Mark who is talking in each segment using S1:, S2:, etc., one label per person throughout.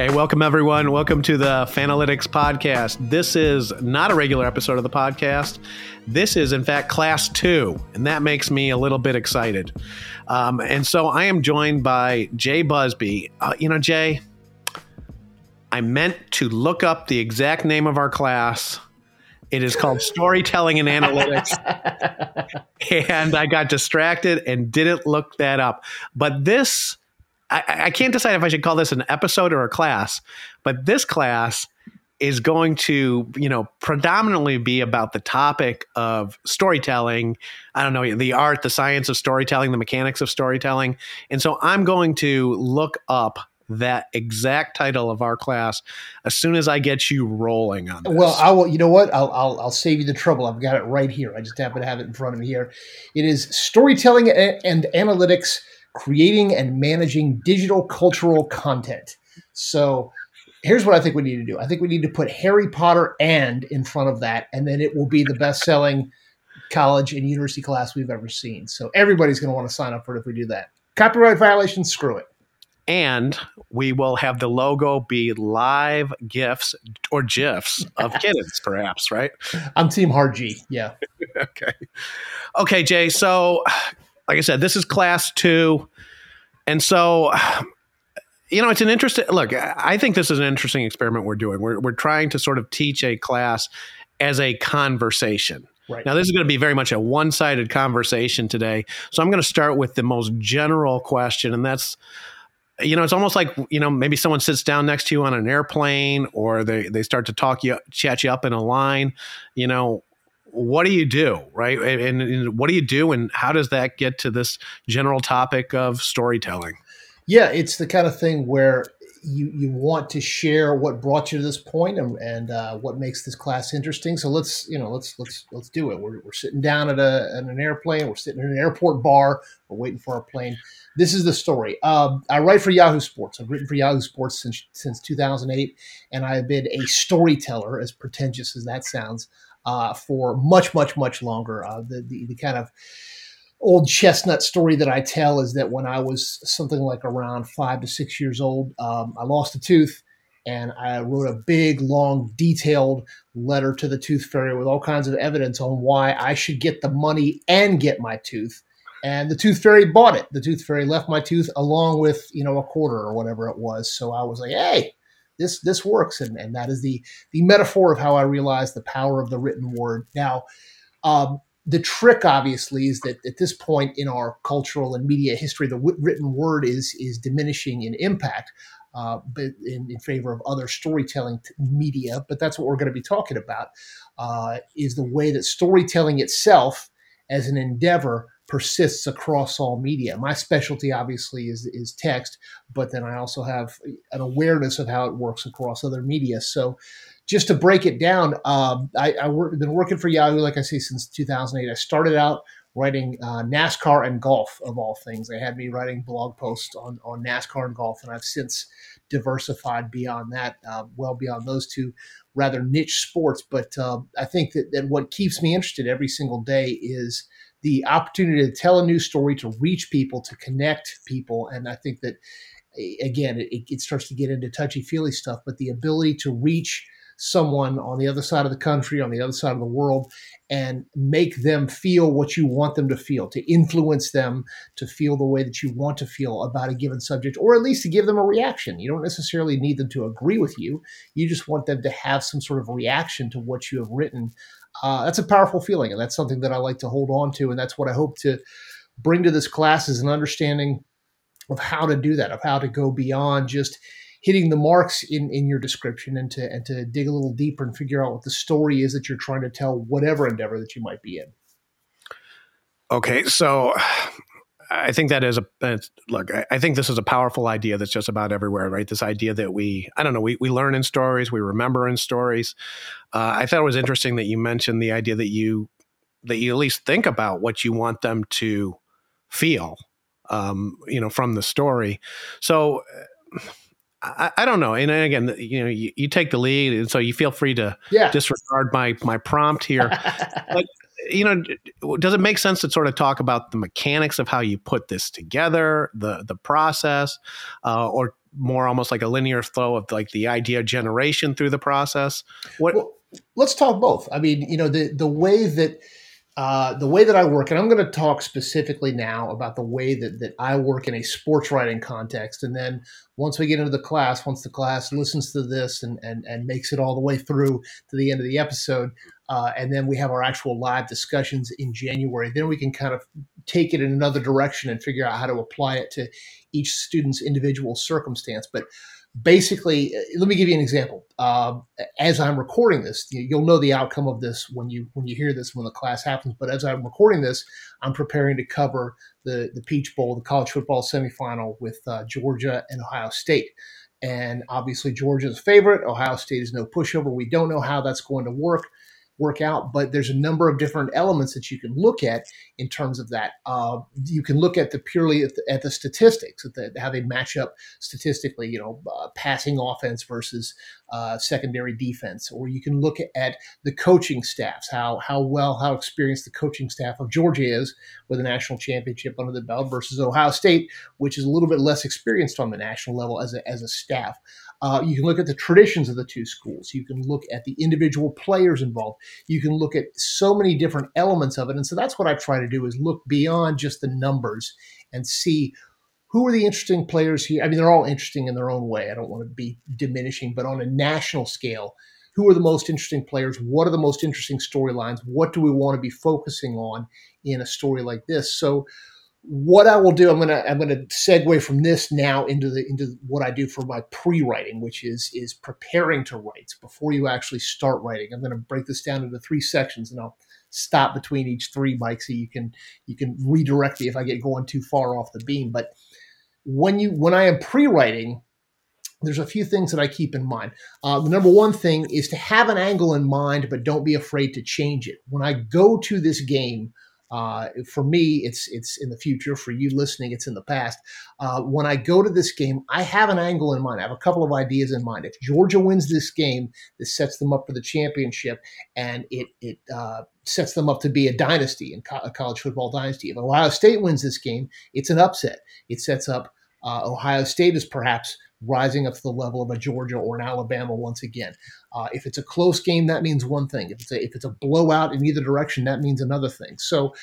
S1: Okay, welcome everyone. Welcome to the Fanalytics podcast. This is not a regular episode of the podcast. This is, in fact, class two, and that makes me a little bit excited. Um, and so I am joined by Jay Busbee. Uh, you know, Jay, I meant to look up the exact name of our class. It is called Storytelling and Analytics. and I got distracted and didn't look that up. But this I, I can't decide if I should call this an episode or a class, but this class is going to, you know, predominantly be about the topic of storytelling. I don't know, the art, the science of storytelling, the mechanics of storytelling. And so I'm going to look up that exact title of our class as soon as I get you rolling on this.
S2: Well, I will. You know what? I'll, I'll I'll save you the trouble. I've got it right here. I just happen to have it in front of me here. It is storytelling and analytics creating and managing digital cultural content. So here's what I think we need to do. I think we need to put Harry Potter and in front of that, and then it will be the best selling college and university class we've ever seen. So everybody's going to want to sign up for it if we do that. Copyright violation, screw it.
S1: And we will have the logo be live gifs or gifs of kittens, perhaps, right?
S2: I'm Team Hard G. Yeah.
S1: okay. Okay, Jay. So like I said, this is class two. And so, you know, it's an interesting look. I think this is an interesting experiment we're doing. We're, we're trying to sort of teach a class as a conversation. Right. Now, this is going to be very much a one sided conversation today. So I'm going to start with the most general question, and that's you know, it's almost like, you know, maybe someone sits down next to you on an airplane or they, they start to talk you, chat you up in a line, you know, what do you do right? And, and, what do you do and how does that get to this general topic of storytelling?
S2: Yeah it's the kind of thing where you you want to share what brought you to this point and, and uh, what makes this class interesting. So let's you know let's let's let's do it. We're, we're sitting down at, a, at an airplane. We're sitting in an airport bar. We're waiting for our plane. This is the story. Um, i write for yahoo sports. I've written for yahoo sports since since 2008 and i've been a storyteller as pretentious as that sounds uh, for much, much, much longer. Uh, the, the, the kind of old chestnut story that I tell is that when I was something like around five to six years old, um, I lost a tooth. And I wrote a big, long, detailed letter to the tooth fairy with all kinds of evidence on why I should get the money and get my tooth. And the tooth fairy bought it. The tooth fairy left my tooth along with, you know, a quarter or whatever it was. So I was like, hey, this this works, and and that is the the metaphor of how I realize the power of the written word. Now, um, the trick obviously is that at this point in our cultural and media history, the written word is is diminishing in impact. Uh, but in, in, favor of other storytelling t- media, but that's what we're going to be talking about. Uh, is the way that storytelling itself, as an endeavor, persists across all media. My specialty obviously is is text, but then I also have an awareness of how it works across other media. So just to break it down, um, I, have been working for Yahoo, like I say, since 2008. I started out writing uh, NASCAR and golf, of all things. They had me writing blog posts on, on NASCAR and golf, and I've since diversified beyond that, uh, well beyond those two rather niche sports. But uh, I think that, that what keeps me interested every single day is – the opportunity to tell a new story, to reach people, to connect people. And I think that, again, it, it starts to get into touchy feely stuff, but the ability to reach someone on the other side of the country, on the other side of the world, and make them feel what you want them to feel, to influence them to feel the way that you want to feel about a given subject, or at least to give them a reaction. You don't necessarily need them to agree with you. You just want them to have some sort of reaction to what you have written. Uh, that's a powerful feeling, and that's something that I like to hold on to, and that's what I hope to bring to this class is an understanding of how to do that, of how to go beyond just hitting the marks in, in your description and to and to dig a little deeper and figure out what the story is that you're trying to tell, whatever endeavor that you might be in.
S1: Okay, so I think that is a look. I think this is a powerful idea that's just about everywhere, right? This idea that we, I don't know, we, we learn in stories, we remember in stories. Uh, I thought it was interesting that you mentioned the idea that you that you at least think about what you want them to feel, um, you know, from the story. So I, I, don't know. And again, you know, you, you, take the lead, and so you feel free to yeah. disregard my my prompt here. but you know, does it make sense to sort of talk about the mechanics of how you put this together, the the process, uh, or more almost like a linear flow of like the idea generation through the process?
S2: What? Well, let's talk both. I mean, you know, the the way that uh, the way that I work, and I'm going to talk specifically now about the way that, that I work in a sports writing context. And then once we get into the class, once the class listens to this and, and, and makes it all the way through to the end of the episode, uh, and then we have our actual live discussions in January, then we can kind of take it in another direction and figure out how to apply it to each student's individual circumstance. But basically, uh, let me give you an example. Uh, as I'm recording this, you'll know the outcome of this when you when you hear this when the class happens. But as I'm recording this, I'm preparing to cover the the Peach Bowl, the college football semifinal with uh, Georgia and Ohio State. And obviously, Georgia's favorite. Ohio State is no pushover. We don't know how that's going to work work out. But there's a number of different elements that you can look at in terms of that. Uh, you can look at the purely at the, at the statistics, at the, how they match up statistically. You know, uh, passing offense versus uh, secondary defense, or you can look at the coaching staffs, how how well, how experienced the coaching staff of Georgia is with a national championship under the belt versus Ohio State, which is a little bit less experienced on the national level as a as a staff. Uh, you can look at the traditions of the two schools. You can look at the individual players involved. You can look at so many different elements of it. And so that's what I try to do is look beyond just the numbers and see who are the interesting players here. I mean, they're all interesting in their own way. I don't want to be diminishing, but on a national scale, who are the most interesting players? What are the most interesting storylines? What do we want to be focusing on in a story like this? So what I will do, I'm gonna I'm gonna segue from this now into the into what I do for my pre-writing, which is is preparing to write before you actually start writing. I'm gonna break this down into three sections, and I'll stop between each three, Mike, so you can you can redirect me if I get going too far off the beam. But when you when I am pre-writing, there's a few things that I keep in mind. Uh, the number one thing is to have an angle in mind, but don't be afraid to change it. When I go to this game uh, for me, it's it's in the future. For you listening, it's in the past. Uh, when I go to this game, I have an angle in mind. I have a couple of ideas in mind. If Georgia wins this game, this sets them up for the championship, and it it uh, sets them up to be a dynasty in co- a college football dynasty. If Ohio State wins this game, it's an upset. It sets up uh, Ohio State as perhaps rising up to the level of a Georgia or an Alabama once again. Uh, if it's a close game, that means one thing. If it's a, if it's a blowout in either direction, that means another thing. So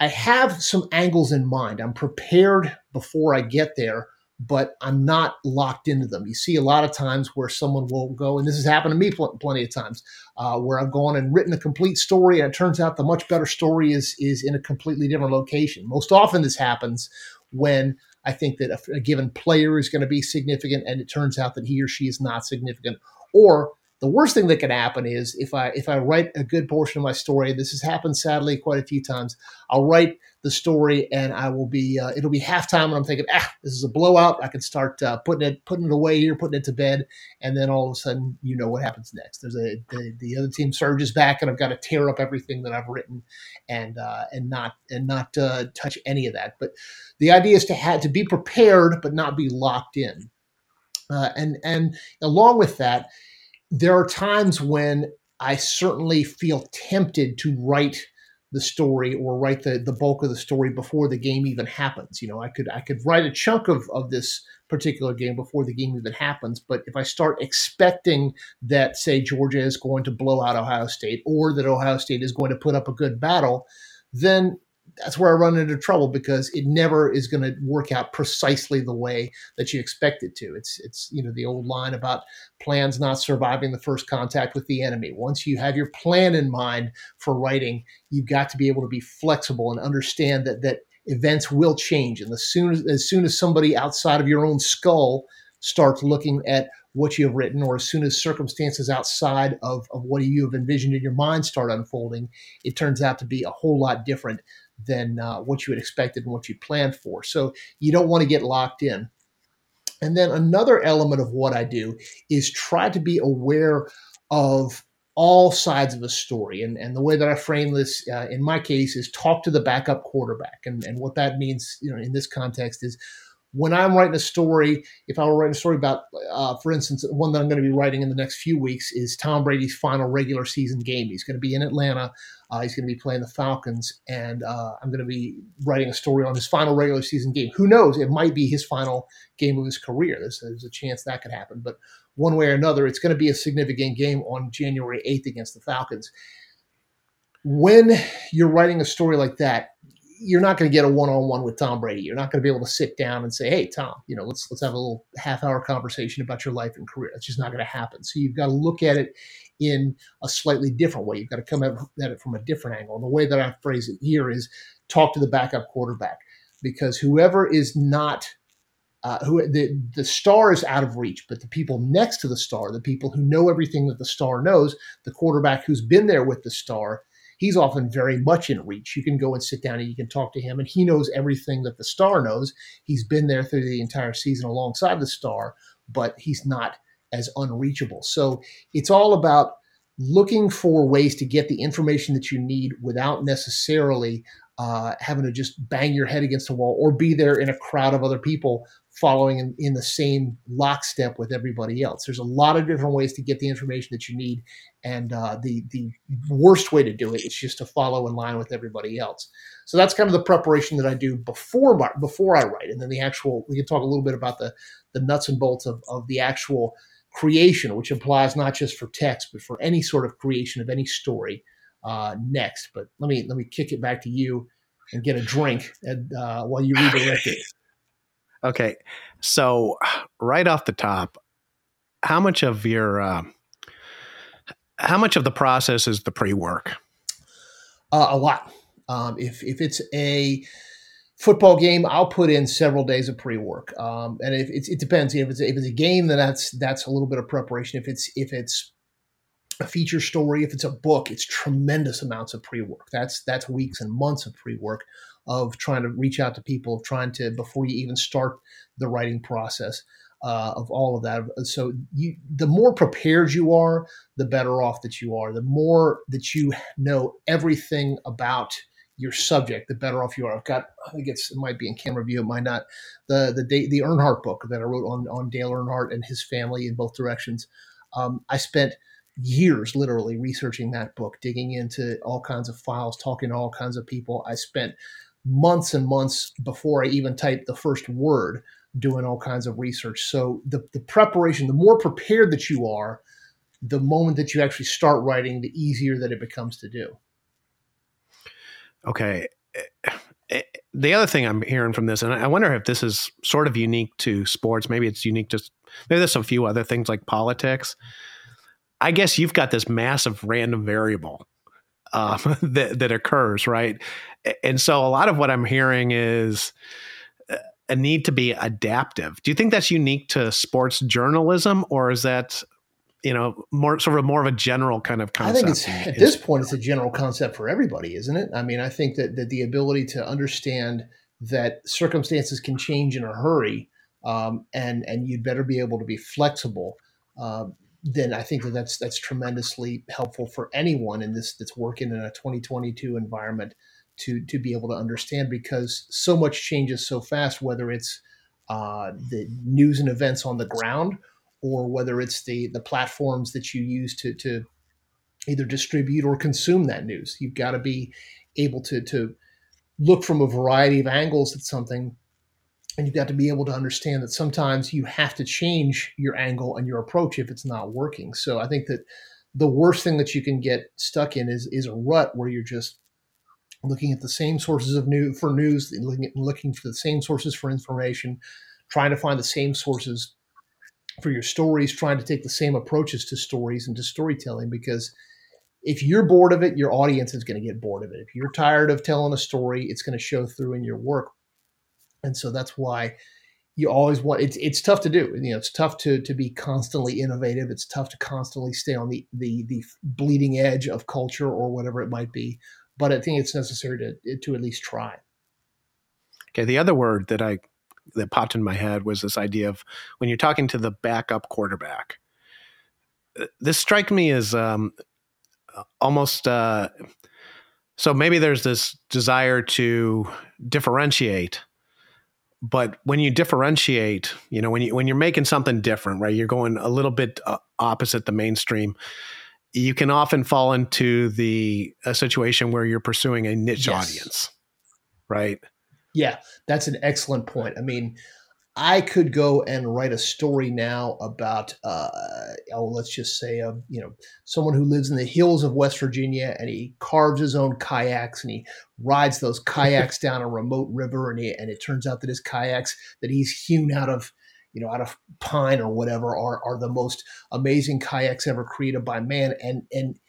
S2: I have some angles in mind. I'm prepared before I get there, but I'm not locked into them. You see a lot of times where someone will go, and this has happened to me pl- plenty of times, uh, where I've gone and written a complete story, and it turns out the much better story is is in a completely different location. Most often, this happens when I think that a, a given player is going to be significant, and it turns out that he or she is not significant. Or the worst thing that can happen is if I if I write a good portion of my story, this has happened sadly quite a few times. I'll write the story and I will be uh, it'll be halftime and I'm thinking ah this is a blowout. I can start uh, putting it putting it away here, putting it to bed, and then all of a sudden you know what happens next. There's a the, the other team surges back and I've got to tear up everything that I've written and uh, and not and not uh, touch any of that. But the idea is to have to be prepared but not be locked in. Uh, and and along with that there are times when I certainly feel tempted to write the story or write the, the bulk of the story before the game even happens. You know, I could I could write a chunk of, of this particular game before the game even happens. But if I start expecting that, say, Georgia is going to blow out Ohio State or that Ohio State is going to put up a good battle, then that's where I run into trouble because it never is going to work out precisely the way that you expect it to. It's it's you know the old line about plans not surviving the first contact with the enemy. Once you have your plan in mind for writing, you've got to be able to be flexible and understand that that events will change. And as soon as as soon as somebody outside of your own skull starts looking at what you have written, or as soon as circumstances outside of, of what you have envisioned in your mind start unfolding, it turns out to be a whole lot different than uh, what you had expected and what you planned for. So you don't want to get locked in. And then another element of what I do is try to be aware of all sides of a story. And, and the way that I frame this uh, in my case is talk to the backup quarterback. And, and what that means, you know, in this context is when I'm writing a story, if I were writing a story about, uh, for instance, one that I'm going to be writing in the next few weeks is Tom Brady's final regular season game. He's going to be in Atlanta. Uh, he's going to be playing the Falcons, and uh, I'm going to be writing a story on his final regular season game. Who knows? It might be his final game of his career. There's, there's a chance that could happen. But one way or another, it's going to be a significant game on January 8th against the Falcons. When you're writing a story like that, you're not going to get a one-on-one with Tom Brady. You're not going to be able to sit down and say, "Hey, Tom, you know, let's let's have a little half-hour conversation about your life and career." That's just not going to happen. So you've got to look at it in a slightly different way. You've got to come at it from a different angle. And the way that I phrase it here is talk to the backup quarterback because whoever is not uh, who the the star is out of reach, but the people next to the star, the people who know everything that the star knows, the quarterback who's been there with the star he's often very much in reach. You can go and sit down and you can talk to him, and he knows everything that the star knows. He's been there through the entire season alongside the star, but he's not as unreachable. So it's all about looking for ways to get the information that you need without necessarily uh, having to just bang your head against the wall or be there in a crowd of other people following in, in, the same lockstep with everybody else. There's a lot of different ways to get the information that you need, and uh, the the worst way to do it is just to follow in line with everybody else. So that's kind of the preparation that I do before before I write, and then the actual. We can talk a little bit about the the nuts and bolts of, of the actual creation, which applies not just for text but for any sort of creation of any story. Uh, next, but let me let me kick it back to you and get a drink and, uh, while you redirect it.
S1: Okay. So, right off the top, how much of your uh, how much of the process is the pre-work?
S2: Uh, a lot. Um, if if it's a football game, I'll put in several days of pre-work, um, and if it depends. If it's if it's a game, then that's that's a little bit of preparation. If it's if it's a feature story, if it's a book, it's tremendous amounts of pre-work. That's that's weeks and months of pre-work of trying to reach out to people, trying to before you even start the writing process. Uh, of all of that. So you, the more prepared you are, the better off that you are. The more that you know everything about your subject, the better off you are. I've got, I think it's, it might be in camera view, it might not. The the the Earnhardt book that I wrote on on Dale Earnhardt and his family in both directions. Um, I spent years literally researching that book, digging into all kinds of files, talking to all kinds of people. I spent months and months before I even typed the first word doing all kinds of research. So the, the preparation, the more prepared that you are, the moment that you actually start writing, the easier that it becomes to do.
S1: Okay. Eh, eh, the other thing I'm hearing from this, and I wonder if this is sort of unique to sports, maybe it's unique just maybe there's a few other things like politics. I guess you've got this massive random variable um, that that occurs, right? And so a lot of what I'm hearing is uh, a need to be adaptive. Do you think that's unique to sports journalism, or is that you know more sort of more of a general kind of concept?
S2: I think it's at this point it's a general concept for everybody, isn't it? I mean, I think that that the ability to understand that circumstances can change in a hurry, um, and and you'd better be able to be flexible. Uh, then I think that that's that's tremendously helpful for anyone in this that's working in a 2022 environment to to be able to understand because so much changes so fast. Whether it's uh, the news and events on the ground, or whether it's the the platforms that you use to to either distribute or consume that news. You've got to be able to to look from a variety of angles at something and you've got to be able to understand that sometimes you have to change your angle and your approach if it's not working. So I think that the worst thing that you can get stuck in is is a rut where you're just looking at the same sources of news for news, looking at, looking for the same sources for information, trying to find the same sources for your stories, trying to take the same approaches to stories and to storytelling because if you're bored of it, your audience is going to get bored of it. If you're tired of telling a story, it's going to show through in your work. And so that's why you always want it's it's tough to do. You know, it's tough to to be constantly innovative. It's tough to constantly stay on the the the bleeding edge of culture or whatever it might be. But I think it's necessary to to at least try.
S1: Okay, the other word that I that popped in my head was this idea of when you're talking to the backup quarterback. Uh, this strike me as um, almost uh, so maybe there's this desire to differentiate but when you differentiate you know when you when you're making something different right you're going a little bit uh, opposite the mainstream you can often fall into the a situation where you're pursuing a niche yes. audience right
S2: yeah that's an excellent point i mean I could go and write a story now about, uh, oh, let's just say, um, you know, someone who lives in the hills of West Virginia and he carves his own kayaks and he rides those kayaks down a remote river and he, and it turns out that his kayaks that he's hewn out of, you know, out of pine or whatever are are the most amazing kayaks ever created by man, and and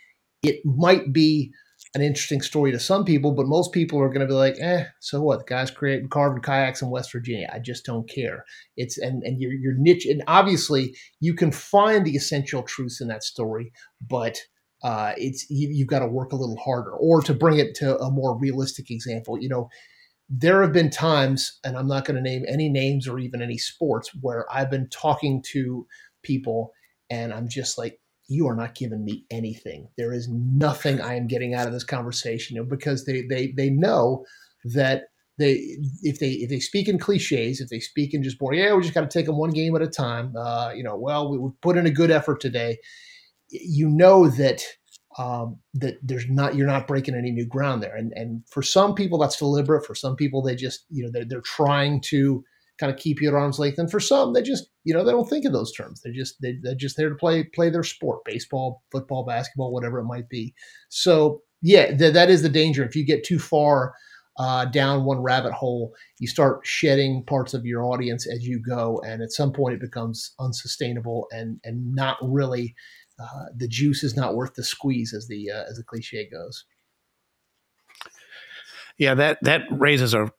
S2: it might be an interesting story to some people, but most people are going to be like, eh, so what? The guy's creating carving kayaks in West Virginia. I just don't care. It's and and your your niche, and obviously you can find the essential truths in that story, but uh, it's you, you've got to work a little harder. Or to bring it to a more realistic example, you know, there have been times, and I'm not going to name any names or even any sports, where I've been talking to people, and I'm just like, you are not giving me anything. There is nothing I am getting out of this conversation you know, because they they they know that they if they if they speak in cliches, if they speak in just boring, yeah, we just got to take them one game at a time. Uh, you know, well, we, we put in a good effort today. You know that um, that there's not you're not breaking any new ground there, and and for some people that's deliberate. For some people, they just you know they're, they're trying to kind of keep you at arm's length. And for some, they just, you know, they don't think of those terms. They're just they, they're just there to play play their sport, baseball, football, basketball, whatever it might be. So yeah, th- that is the danger. If you get too far uh, down one rabbit hole, you start shedding parts of your audience as you go, and at some point it becomes unsustainable and and not really. Uh, the juice is not worth the squeeze, as the uh, as the cliche goes.
S1: Yeah, that that raises a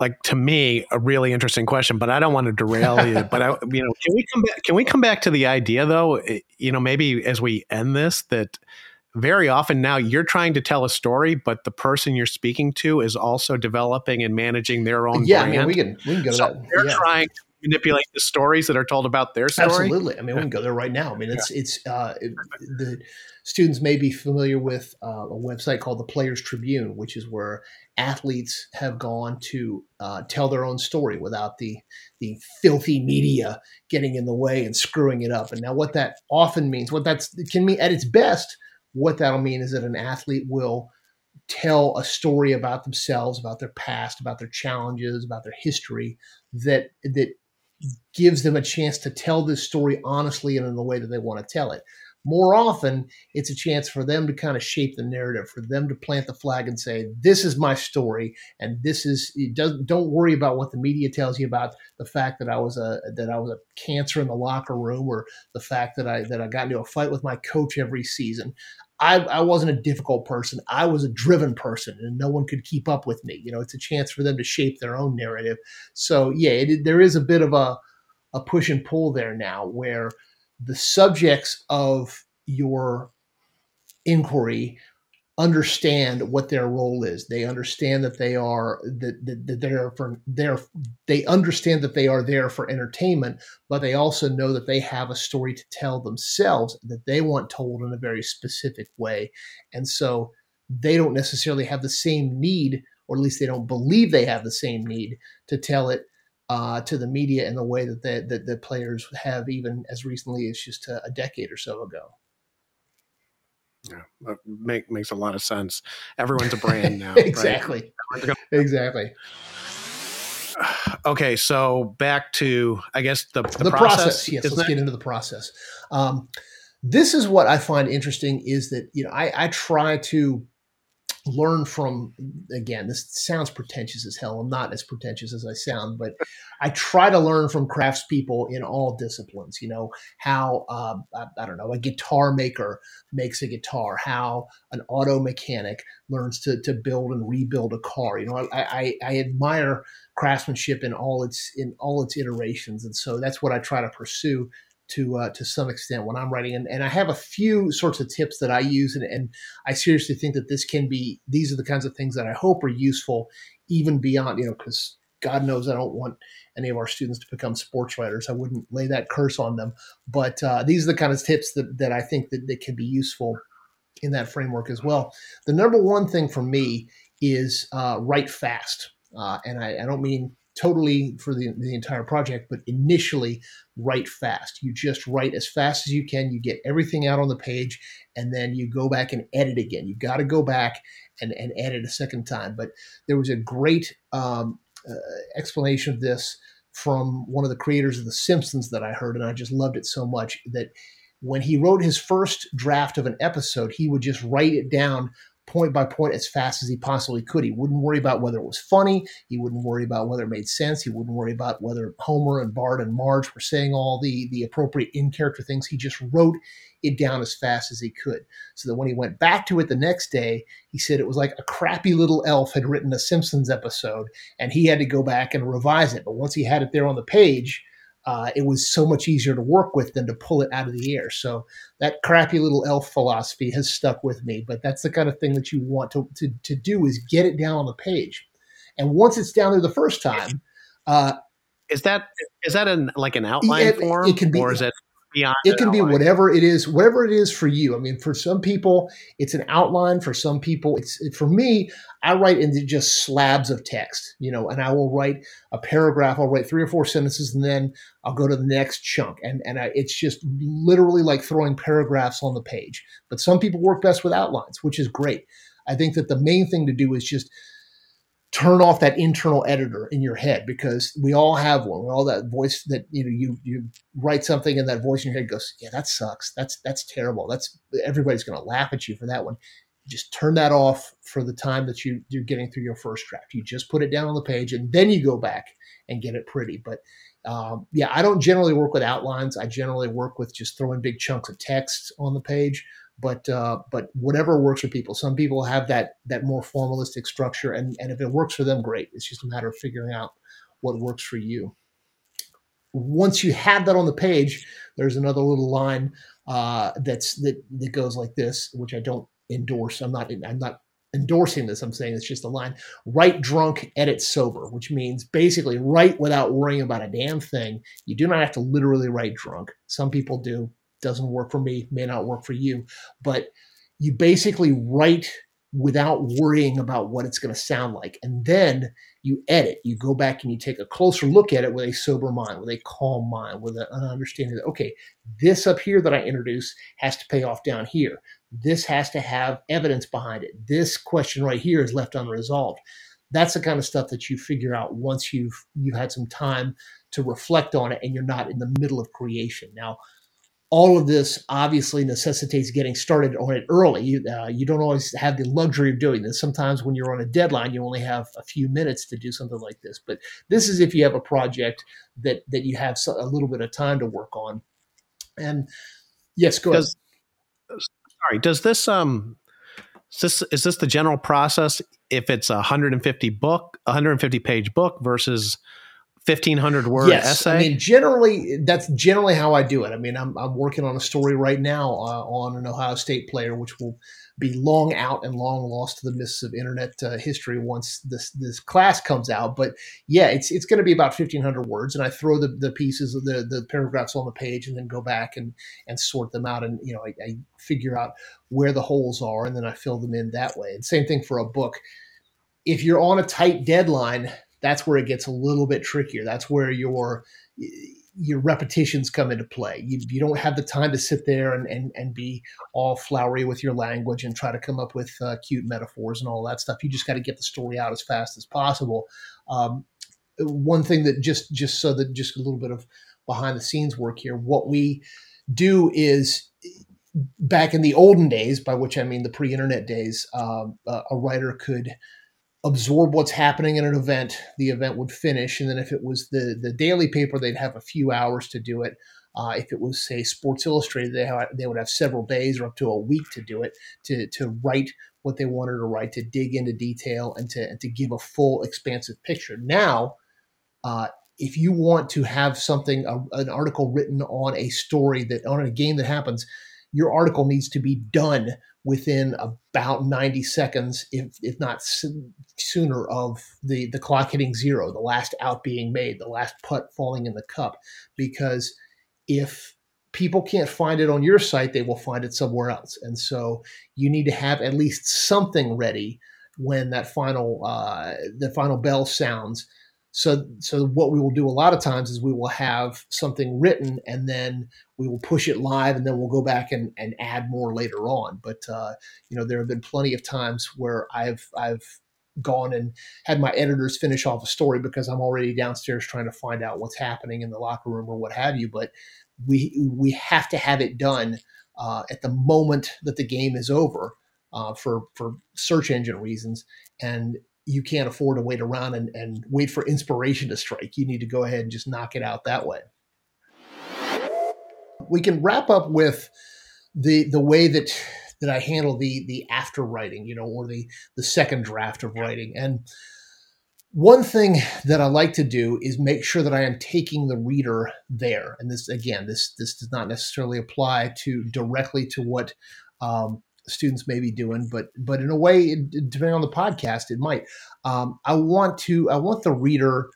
S1: like to me a really interesting question but i don't want to derail you but i you know can we come back can we come back to the idea though eh, you know maybe as we end this that very often now you're trying to tell a story but the person you're speaking to is also developing and managing their own
S2: yeah
S1: brand.
S2: i mean we can we can go
S1: so
S2: to that
S1: they're
S2: yeah.
S1: trying to manipulate the stories that are told about their story
S2: absolutely i mean we can go there right now i mean it's yeah. it's uh the students may be familiar with uh, a website called the players tribune which is where athletes have gone to uh, tell their own story without the the filthy media getting in the way and screwing it up. And now, what that often means, what that's can mean at its best, what that'll mean is that an athlete will tell a story about themselves, about their past, about their challenges, about their history that that gives them a chance to tell this story honestly and in the way that they want to tell it more often it's a chance for them to kind of shape the narrative for them to plant the flag and say this is my story and this is doesn't don't worry about what the media tells you about the fact that I was a that I was a cancer in the locker room or the fact that I that I got into a fight with my coach every season I, I wasn't a difficult person. I was a driven person, and no one could keep up with me. You know, it's a chance for them to shape their own narrative. So, yeah, it, there is a bit of a a push and pull there now, where the subjects of your inquiry understand what their role is. They understand that they are that, that, that they're for they understand that they are there for entertainment, but they also know that they have a story to tell themselves that they want told in a very specific way. And so they don't necessarily have the same need, or at least they don't believe they have the same need to tell it uh, to the media in the way that the, that the players have even as recently as just a, decade or so ago.
S1: Yeah, make, makes a lot of sense. Everyone's a brand now.
S2: exactly. Exactly.
S1: Okay, so back to I guess the
S2: the, the process. process. Yes, let's get into the process. Um, this is what I find interesting is that you know I, I try to learn from again this sounds pretentious as hell. I'm not as pretentious as i sound but i try to learn from craftspeople in all disciplines you know how uh, I, I, don't know a guitar maker makes a guitar how an auto mechanic learns to, to build and rebuild a car you know I, I, I admire craftsmanship in all its in all its iterations and so that's what i try to pursue to uh, to some extent when I'm writing, and, and I have a few sorts of tips that I use, and, and I seriously think that this can be these are the kinds of things that I hope are useful even beyond you know because God knows I don't want any of our students to become sports writers. I wouldn't lay that curse on them, but uh, these are the kind of tips that that I think that, that can be useful in that framework as well. The number one thing for me is uh, write fast, uh, and I, I don't mean totally for the, the entire project, but initially write fast. You just write as fast as you can. You get everything out on the page, and then you go back and edit again. You've got to go back and, and edit a second time. But there was a great um, uh, explanation of this from one of the creators of The Simpsons that I heard, and I just loved it so much that when he wrote his first draft of an episode, he would just write it down point by point as fast as he possibly could. He wouldn't worry about whether it was funny. He wouldn't worry about whether it made sense. He wouldn't worry about whether Homer and Bart and Marge were saying all the, the appropriate in character things. He just wrote it down as fast as he could. So that when he went back to it the next day, he said it was like a crappy little elf had written a Simpsons episode and he had to go back and revise it. But once he had it there on the page, uh, it was so much easier to work with than to pull it out of the air. So that crappy little elf philosophy has stuck with me. But that's the kind of thing that you want to, to, to do is get it down on the page. And once it's down there the first time, uh,
S1: is that is that an like an outline it, form,
S2: it can be,
S1: or is it beyond
S2: it can be whatever it is whatever it is for you. I mean for some people it's an outline. For some people it's for me i write into just slabs of text you know and i will write a paragraph. I'll write three or four sentences and then i'll go to the next chunk. And and I, it's just literally like throwing paragraphs on the page. But some people work best with outlines which is great. I think that the main thing to do is just turn off that internal editor in your head because we all have one. All that voice that you know you you write something and that voice in your head goes, "Yeah, that sucks. That's that's terrible. That's everybody's going to laugh at you for that one." Just turn that off for the time that you you're getting through your first draft. You just put it down on the page and then you go back and get it pretty. But um, yeah, I don't generally work with outlines. I generally work with just throwing big chunks of text on the page but uh, but whatever works for people. Some people have that that more formalistic structure, and and if it works for them, great. It's just a matter of figuring out what works for you. Once you have that on the page, there's another little line uh, that's that that goes like this, which I don't endorse. I'm not I'm not endorsing this. I'm saying it's just a line. Write drunk, edit sober, which means basically write without worrying about a damn thing. You do not have to literally write drunk. Some people do doesn't work for me, may not work for you, but you basically write without worrying about what it's going to sound like. And then you edit, you go back and you take a closer look at it with a sober mind, with a calm mind, with an understanding that, okay, this up here that I introduce has to pay off down here. This has to have evidence behind it. This question right here is left unresolved. That's the kind of stuff that you figure out once you've you've had some time to reflect on it and you're not in the middle of creation. Now, all of this obviously necessitates getting started on it early. You, uh, you don't always have the luxury of doing this. Sometimes when you're on a deadline, you only have a few minutes to do something like this. But this is if you have a project that that you have a little bit of time to work on. And yes, go
S1: does, ahead. Sorry, does this um is this is this the general process if it's a 150 book, 150 page book versus 1500 word yes. essay?
S2: I mean, generally, that's generally how I do it. I mean, I'm, I'm working on a story right now uh, on an Ohio State player, which will be long out and long lost to the mists of internet uh, history once this this class comes out. But yeah, it's it's going to be about 1500 words, and I throw the, the pieces of the the paragraphs on the page, and then go back and and sort them out, and you know, I, I figure out where the holes are, and then I fill them in that way. And same thing for a book. If you're on a tight deadline, that's where it gets a little bit trickier. That's where you're your repetitions come into play. You, you don't have the time to sit there and, and, and be all flowery with your language and try to come up with uh, cute metaphors and all that stuff. You just got to get the story out as fast as possible. Um, one thing that just just so that just a little bit of behind the scenes work here. What we do is back in the olden days, by which I mean the pre-internet days, um, a writer could absorb what's happening in an event. The event would finish, and then if it was the the daily paper, they'd have a few hours to do it. Uh, if it was say Sports Illustrated, they have, they would have several days or up to a week to do it to to write what they wanted to write, to dig into detail, and to and to give a full, expansive picture. Now, uh, if you want to have something, a, an article written on a story that on a game that happens, your article needs to be done within about 90 seconds, if, if not sooner, of the, the clock hitting zero, the last out being made, the last putt falling in the cup. Because if people can't find it on your site, they will find it somewhere else. And so you need to have at least something ready when that final uh, the final bell sounds so, so what we will do a lot of times is we will have something written and then we will push it live and then we'll go back and, and add more later on. But uh, you know, there have been plenty of times where I've I've gone and had my editors finish off a story because I'm already downstairs trying to find out what's happening in the locker room or what have you. But we we have to have it done uh, at the moment that the game is over. Uh, for for search engine reasons, and you can't afford to wait around and, and wait for inspiration to strike. You need to go ahead and just knock it out that way. We can wrap up with the the way that that I handle the the after writing, you know, or the the second draft of writing. And one thing that I like to do is make sure that I am taking the reader there. And this again, this this does not necessarily apply to directly to what um, students may be doing, but but in a way, depending on the podcast, it might. Um, I want to I want the reader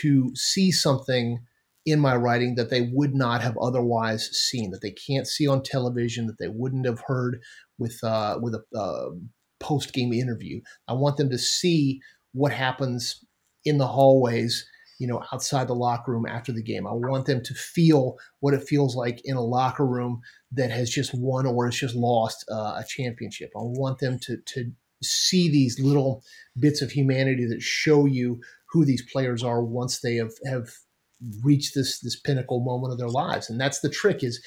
S2: to see something in my writing that they would not have otherwise seen, that they can't see on television, that they wouldn't have heard with uh, with a uh, post game interview. I want them to see what happens in the hallways you know, outside the locker room after the game. I want them to feel what it feels like in a locker room that has just won or has just lost uh, a championship. I want them to to see these little bits of humanity that show you who these players are once they have have reached this this pinnacle moment of their lives. And that's the trick is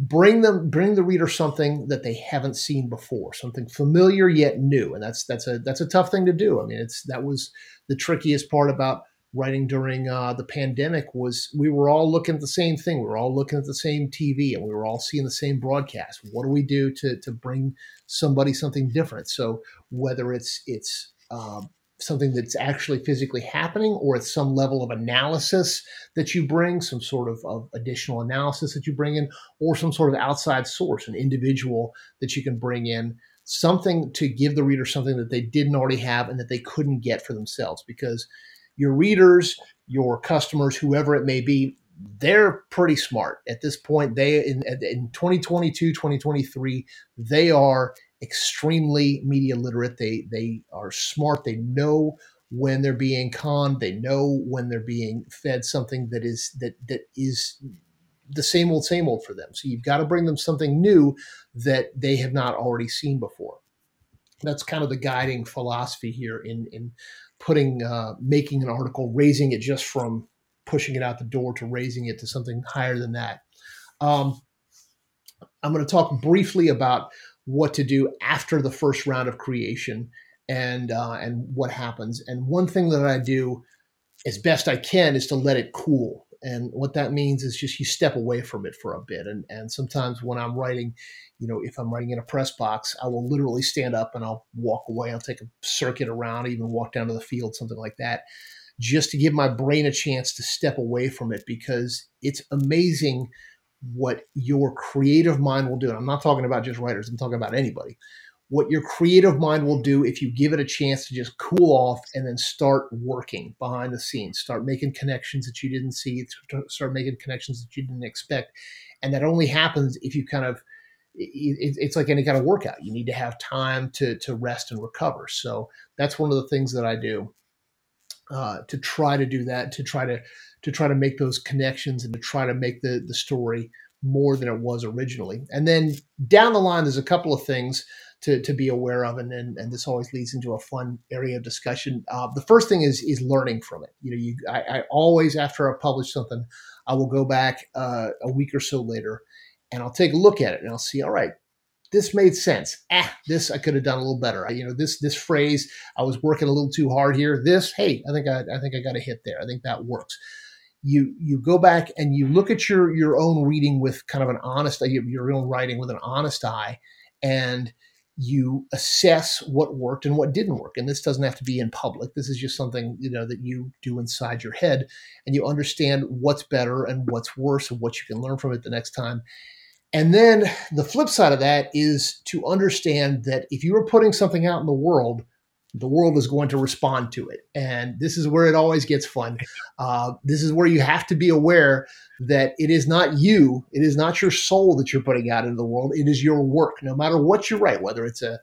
S2: bring them bring the reader something that they haven't seen before something familiar yet new and that's that's a that's a tough thing to do i mean it's that was the trickiest part about writing during uh, the pandemic was we were all looking at the same thing. We were all looking at the same TV and we were all seeing the same broadcast. What do we do to, to bring somebody something different? So whether it's it's uh, something that's actually physically happening or it's some level of analysis that you bring, some sort of, of additional analysis that you bring in, or some sort of outside source, an individual that you can bring in something to give the reader something that they didn't already have and that they couldn't get for themselves because your readers, your customers, whoever it may be, they're pretty smart at this point. They in, in 2022, 2023, they are extremely media literate. They they are smart. They know when they're being conned. They know when they're being fed something that is that that is the same old same old for them. So you've got to bring them something new that they have not already seen before. That's kind of the guiding philosophy here in in putting uh, making an article, raising it just from pushing it out the door to raising it to something higher than that. Um, I'm going to talk briefly about what to do after the first round of creation and uh, and what happens. And one thing that I do as best I can is to let it cool. And what that means is just you step away from it for a bit. And and sometimes when I'm writing, you know, if I'm writing in a press box, I will literally stand up and I'll walk away. I'll take a circuit around, even walk down to the field, something like that, just to give my brain a chance to step away from it because it's amazing what your creative mind will do. And I'm not talking about just writers, I'm talking about anybody. What your creative mind will do if you give it a chance to just cool off and then start working behind the scenes, start making connections that you didn't see, start making connections that you didn't expect. And that only happens if you kind of it's like any kind of workout. You need to have time to to rest and recover. So that's one of the things that I do. uh, to try to do that, to try to to try to make those connections and to try to make the the story more than it was originally. And then down the line, there's a couple of things to, to be aware of, and, and and this always leads into a fun area of discussion. Uh, the first thing is is learning from it. You know, you I, I always after I publish something, I will go back uh, a week or so later, and I'll take a look at it, and I'll see. All right, this made sense. Ah, this I could have done a little better. You know, this this phrase I was working a little too hard here. This, hey, I think I, I think I got a hit there. I think that works. You you go back and you look at your your own reading with kind of an honest your own writing with an honest eye, and you assess what worked and what didn't work. And this doesn't have to be in public. This is just something you know that you do inside your head and you understand what's better and what's worse and what you can learn from it the next time. And then the flip side of that is to understand that if you are putting something out in the world the world is going to respond to it. And this is where it always gets fun. Uh, this is where you have to be aware that it is not you, it is not your soul that you're putting out into the world. It is your work, no matter what you write, whether it's a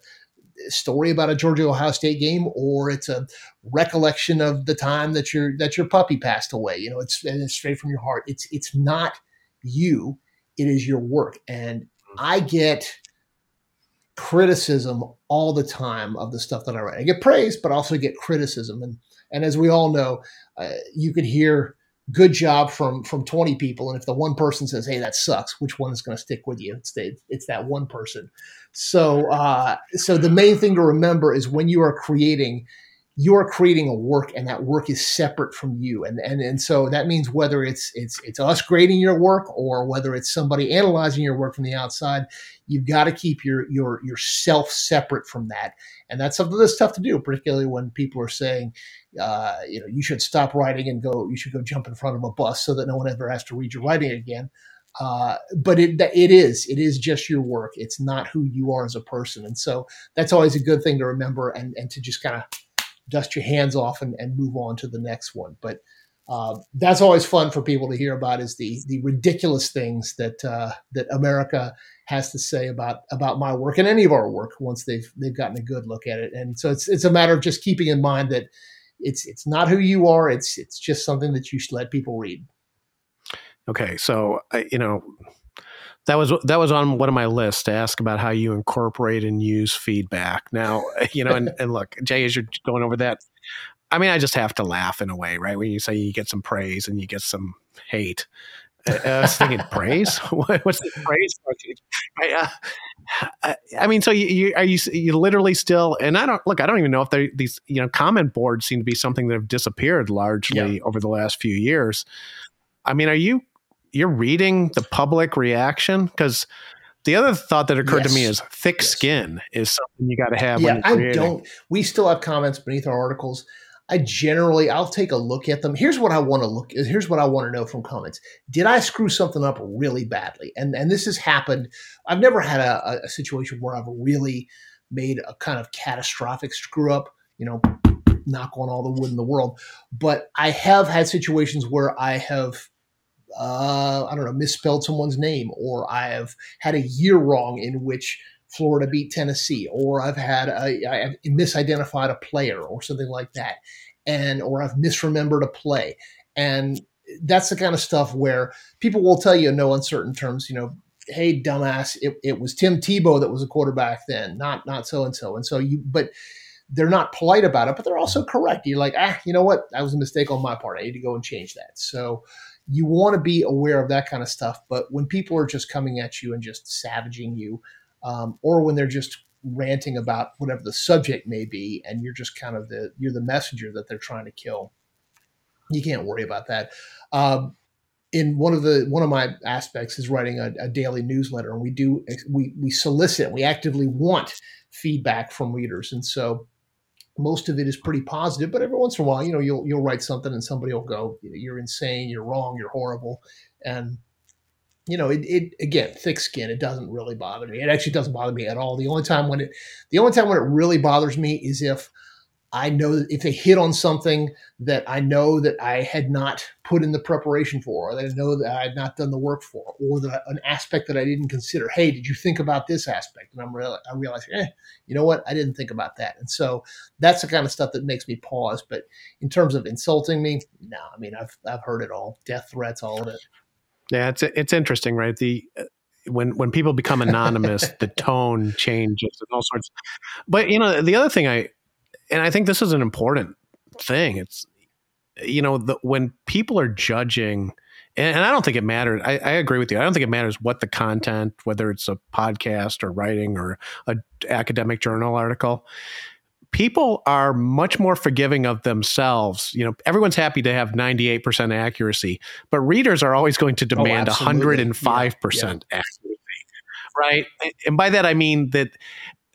S2: story about a Georgia Ohio State game or it's a recollection of the time that your that your puppy passed away. You know, it's, it's straight from your heart. It's it's not you, it is your work. And I get criticism all the time of the stuff that I write. I get praise, but also get criticism. And and as we all know, uh, you could hear good job from from 20 people and if the one person says hey that sucks which one is going to stick with you it's the, it's that one person so uh, so the main thing to remember is when you are creating you are creating a work and that work is separate from you. And and and so that means whether it's it's it's us grading your work or whether it's somebody analyzing your work from the outside you've got to keep your your yourself separate from that. And that's something that's tough to do particularly when people are saying uh, you know you should stop writing and go you should go jump in front of a bus so that no one ever has to read your writing again. Uh, but it it is it is just your work. It's not who you are as a person. And so that's always a good thing to remember and and to just kind of dust your hands off and, and move on to the next one. But uh, that's always fun for people to hear about is the the ridiculous things that uh, that America has to say about about my work and any of our work once they've they've gotten a good look at it. And so it's it's a matter of just keeping in mind that it's it's not who you are. It's it's just something that you should let people read.
S1: Okay, so you know that was that was on one of my lists to ask about how you incorporate and use feedback. Now, you know, and, and look, Jay, as you're going over that, I mean, I just have to laugh in a way, right? When you say you get some praise and you get some hate. I was thinking praise. What's the praise? I, uh, I mean, so you, you, are you you literally still? And I don't look. I don't even know if they these you know comment boards seem to be something that have disappeared largely yeah. over the last few years. I mean, are you you're reading the public reaction because the other thought that occurred yes. to me is thick yes. skin is something you got to have. Yeah, I don't.
S2: We still have comments beneath our articles. I generally I'll take a look at them. Here's what I want to look. Here's what I want to know from comments. Did I screw something up really badly? And and this has happened. I've never had a, a situation where I've really made a kind of catastrophic screw up. You know, knock on all the wood in the world. But I have had situations where I have uh, I don't know, misspelled someone's name, or I have had a year wrong in which Florida beat Tennessee, or I've had a, I have misidentified a player or something like that, and or I've misremembered a play, and that's the kind of stuff where people will tell you in no uncertain terms, you know, hey dumbass, it, it was Tim Tebow that was a quarterback then, not not so and so, and so you, but they're not polite about it, but they're also correct. You're like, ah, you know what, that was a mistake on my part. I need to go and change that. So you want to be aware of that kind of stuff. But when people are just coming at you and just savaging you, um, or when they're just ranting about whatever the subject may be, and you're just kind of the you're the messenger that they're trying to kill, you can't worry about that. Um, in one of the one of my aspects is writing a, a, daily newsletter, and we do we we solicit, we actively want feedback from readers, and so most of it is pretty positive, but every once in a while, you know, you'll you'll write something and somebody will go, "You're insane. You're wrong. You're horrible," and you know, it, it again, thick skin. It doesn't really bother me. It actually doesn't bother me at all. The only time when it, the only time when it really bothers me is if I know that if they hit on something that I know that I had not put in the preparation for, or that I know that I had not done the work for, or that an aspect that I didn't consider. Hey, did you think about this aspect? And I'm real, I realize, eh, you know what? I didn't think about that. And so that's the kind of stuff that makes me pause. But in terms of insulting me, no. I mean, I've I've heard it all, death threats, all of it.
S1: Yeah, it's it's interesting, right? The when when people become anonymous, the tone changes and all sorts. But you know, the other thing I and I think this is an important thing. It's you know the, when people are judging, and, and I don't think it matters. I, I, agree with you. I don't think it matters what the content, whether it's a podcast or writing or a academic journal article. People are much more forgiving of themselves. You know, everyone's happy to have 98% accuracy, but readers are always going to oh, demand oh, 105% yeah, yeah. accuracy. Right. And by that, I mean that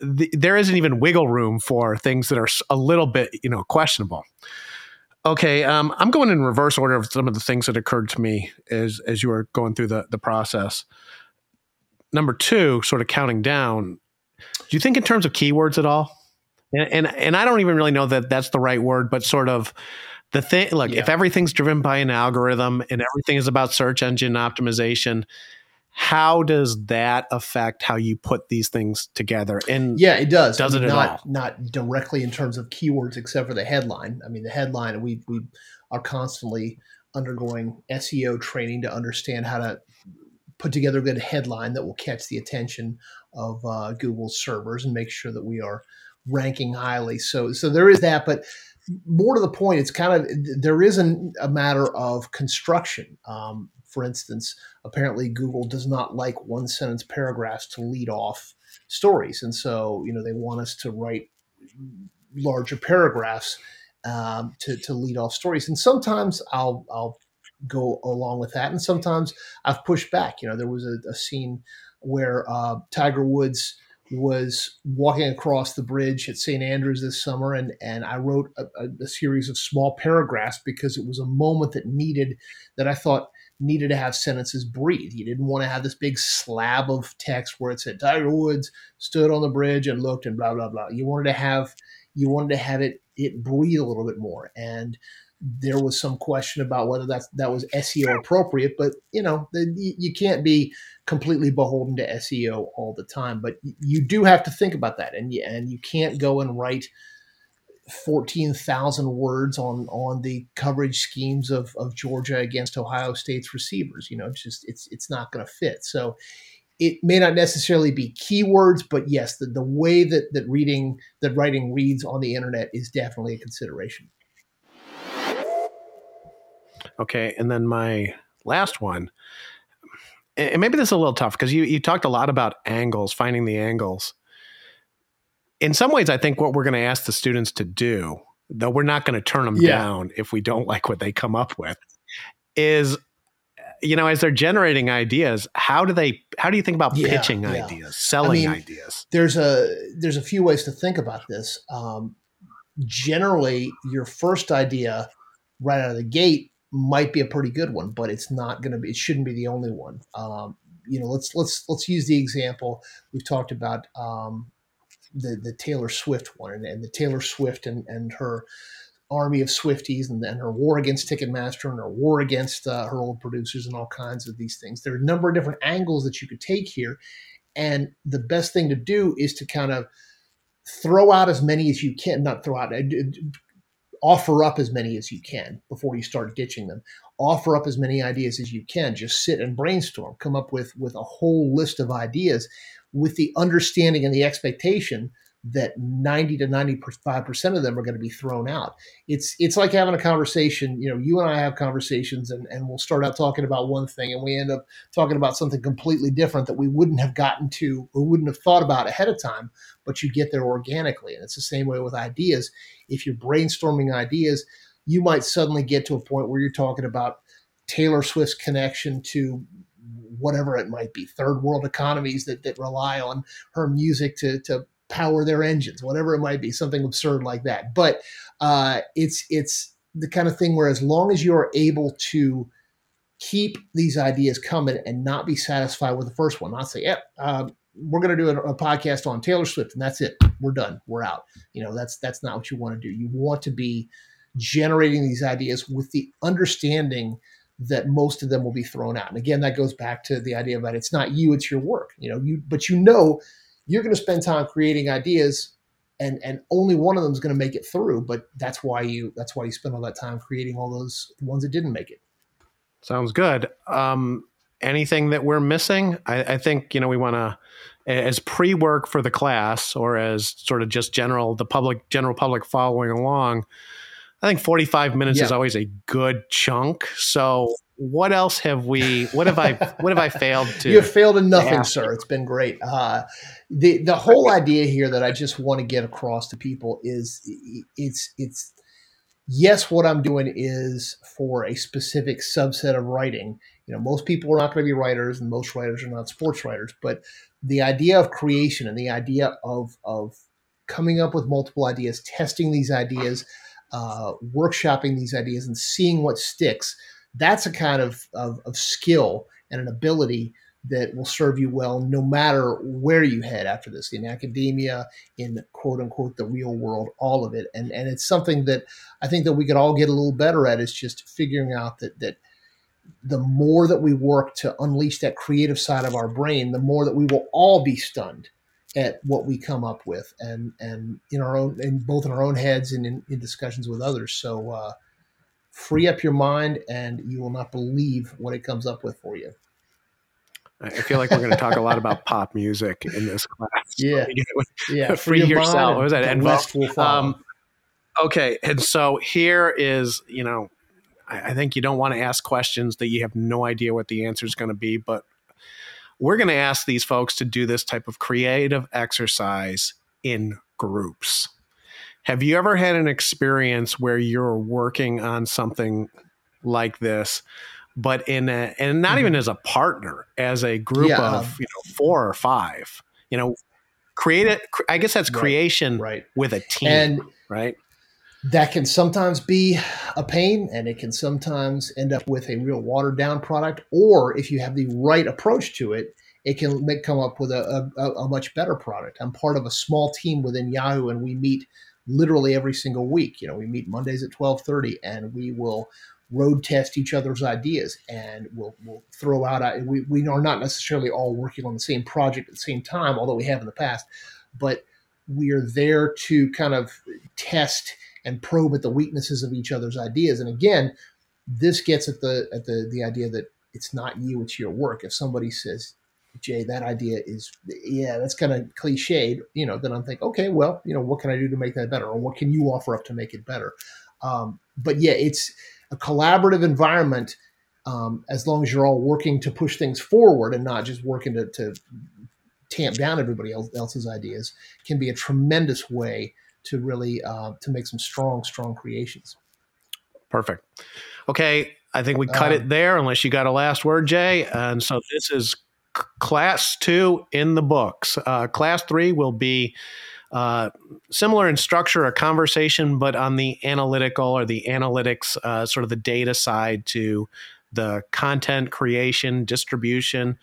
S1: the, there isn't even wiggle room for things that are a little bit, you know, questionable. Okay, um, I'm going in reverse order of some of the things that occurred to me as as you were going through the the process. Number two, sort of counting down. Do you think in terms of keywords at all? And and, and I don't even really know that that's the right word, but sort of the thing. Look, yeah. if everything's driven by an algorithm and everything is about search engine optimization, how does that affect how you put these things together? And
S2: yeah it does.
S1: does
S2: I mean,
S1: it
S2: not
S1: all?
S2: not directly in terms of keywords except for the headline. I mean the headline we we are constantly undergoing seo training to understand how to put together a good headline that will catch the attention of uh, google's servers and make sure that we are ranking highly. So so there is that but more to the point it's kind of there isn't a matter of construction. Um, for instance, apparently Google does not like one sentence paragraphs to lead off stories. And so, you know, they want us to write larger paragraphs um, to, to lead off stories. And sometimes I'll, I'll go along with that. And sometimes I've pushed back. You know, there was a, a scene where uh, Tiger Woods was walking across the bridge at St. Andrews this summer, and and I wrote a, a, a, series of small paragraphs because it was a moment that needed that I thought needed to have sentences breathe. You didn't want to have this big slab of text where it said Tiger Woods stood on the bridge and looked and blah blah blah. You wanted to have you wanted to have it it breathe a little bit more. And there was some question about whether that that was SEO appropriate, but you know you can't be completely beholden to SEO all the time. But you do have to think about that, and you, and you can't go and write 14,000 words on on the coverage schemes of, of Georgia against Ohio State's receivers. You know, it's just it's it's not going to fit. So it may not necessarily be keywords, but yes, the, the way that that reading that writing reads on the internet is definitely a consideration.
S1: Okay, and then my last one, and maybe this is a little tough because you you talked a lot about angles, finding the angles in some ways, I think what we're going to ask the students to do, though we're not going to turn them yeah. down if we don't like what they come up with, is you know as they're generating ideas how do they how do you think about yeah, pitching yeah. ideas selling I mean, ideas
S2: there's a there's a few ways to think about this um, generally your first idea right out of the gate might be a pretty good one but it's not going to be it shouldn't be the only one um, you know let's let's let's use the example we've talked about um, the the Taylor Swift one and, and the Taylor Swift and, and her army of Swifties and, then her war against Ticketmaster and her war against uh, her old producers and all kinds of these things. There are a number of different angles that you could take here. And the best thing to do is to kind of throw out as many as you can, not throw out, uh, offer up as many as you can before you start ditching them. Offer up as many ideas as you can. Just sit and brainstorm. Come up with with a whole list of ideas with the understanding and the expectation that 90 to 95% of them are going to be thrown out. It's it's like having a conversation, you know, you and I have conversations and, and we'll start out talking about one thing and we end up talking about something completely different that we wouldn't have gotten to or wouldn't have thought about ahead of time, but you get there organically. And it's the same way with ideas. If you're brainstorming ideas, you might suddenly get to a point where you're talking about Taylor Swift's connection to whatever it might be, third world economies that, that rely on her music to, to power their engines, whatever it might be, something absurd like that. But uh, it's it's the kind of thing where as long as you're able to keep these ideas coming and not be satisfied with the first one, not say, "Yep, um, we're going to do a, a, podcast on Taylor Swift, and that's it. We're done. We're out. You know, that's that's not what you want to do. You want to be generating these ideas with the understanding that most of them will be thrown out. And again, that goes back to the idea that it's not you, it's your work. You know, you but you know you're going to spend time creating ideas and and only one of them is going to make it through, but that's why you that's why you spend all that time creating all those ones that didn't make it.
S1: Sounds good. Um, anything that we're missing? I, I think you know we want to as pre-work for the class or as sort of just general the public general public following along I think 45 minutes yeah. is always a good chunk. So what else have we what have I what have I failed to
S2: You have failed in nothing, sir. It's been great. Uh, the the whole idea here that I just want to get across to people is it's it's yes, what I'm doing is for a specific subset of writing. You know, most people are not going to be writers and most writers are not sports writers, but the idea of creation and the idea of of coming up with multiple ideas, testing these ideas, uh, workshopping these ideas and seeing what sticks, that's a kind of, of, of skill and an ability that will serve you well no matter where you head after this in academia in quote unquote the real world all of it. And and it's something that i think that we could all get a little better at is just figuring out that that the more that we work to unleash that creative side of our brain the more that we will all be stunned at what we come up with and and in our own in both in our own heads and in, in discussions with others. So uh, free up your mind and you will not believe what it comes up with for you.
S1: I feel like we're going to talk a lot about pop music in this class.
S2: Yeah. Yeah
S1: free, free yourself. what was that and will um, okay and so here is you know I, I think you don't want to ask questions that you have no idea what the answer is going to be but we're going to ask these folks to do this type of creative exercise in groups. Have you ever had an experience where you're working on something like this, but in a, and not mm-hmm. even as a partner, as a group yeah. of you know four or five, you know, create it. I guess that's creation
S2: right, right.
S1: with a team,
S2: and
S1: right?
S2: That can sometimes be a pain, and it can sometimes end up with a real watered down product. Or if you have the right approach to it, it can make, come up with a, a, a much better product. I'm part of a small team within Yahoo, and we meet literally every single week. You know, we meet Mondays at 12:30, and we will road test each other's ideas, and we'll we'll throw out. We we are not necessarily all working on the same project at the same time, although we have in the past, but we are there to kind of test and probe at the weaknesses of each other's ideas. And again, this gets at the at the the idea that it's not you, it's your work. If somebody says, Jay, that idea is, yeah, that's kind of cliched, you know, then I'm thinking, okay, well, you know, what can I do to make that better? Or what can you offer up to make it better? Um, but yeah, it's a collaborative environment um, as long as you're all working to push things forward and not just working to, to tamp down everybody else, else's ideas can be a tremendous way to really uh, to make some strong, strong creations.
S1: Perfect. Okay, I think we cut um, it there unless you got a last word, Jay. And so this is class two in the books. Uh, class three will be uh, similar in structure, a conversation, but on the analytical or the analytics, uh, sort of the data side to the content creation, distribution,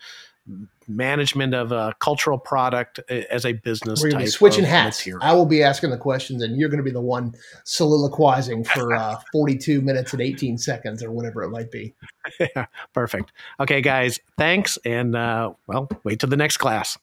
S1: management of a cultural product as a business.
S2: We're be switching hats. Material. I will be asking the questions, and you're going to be the one soliloquizing for uh, 42 minutes and 18 seconds, or whatever it might be.
S1: yeah, perfect. Okay, guys, thanks, and uh, well, wait till the next class.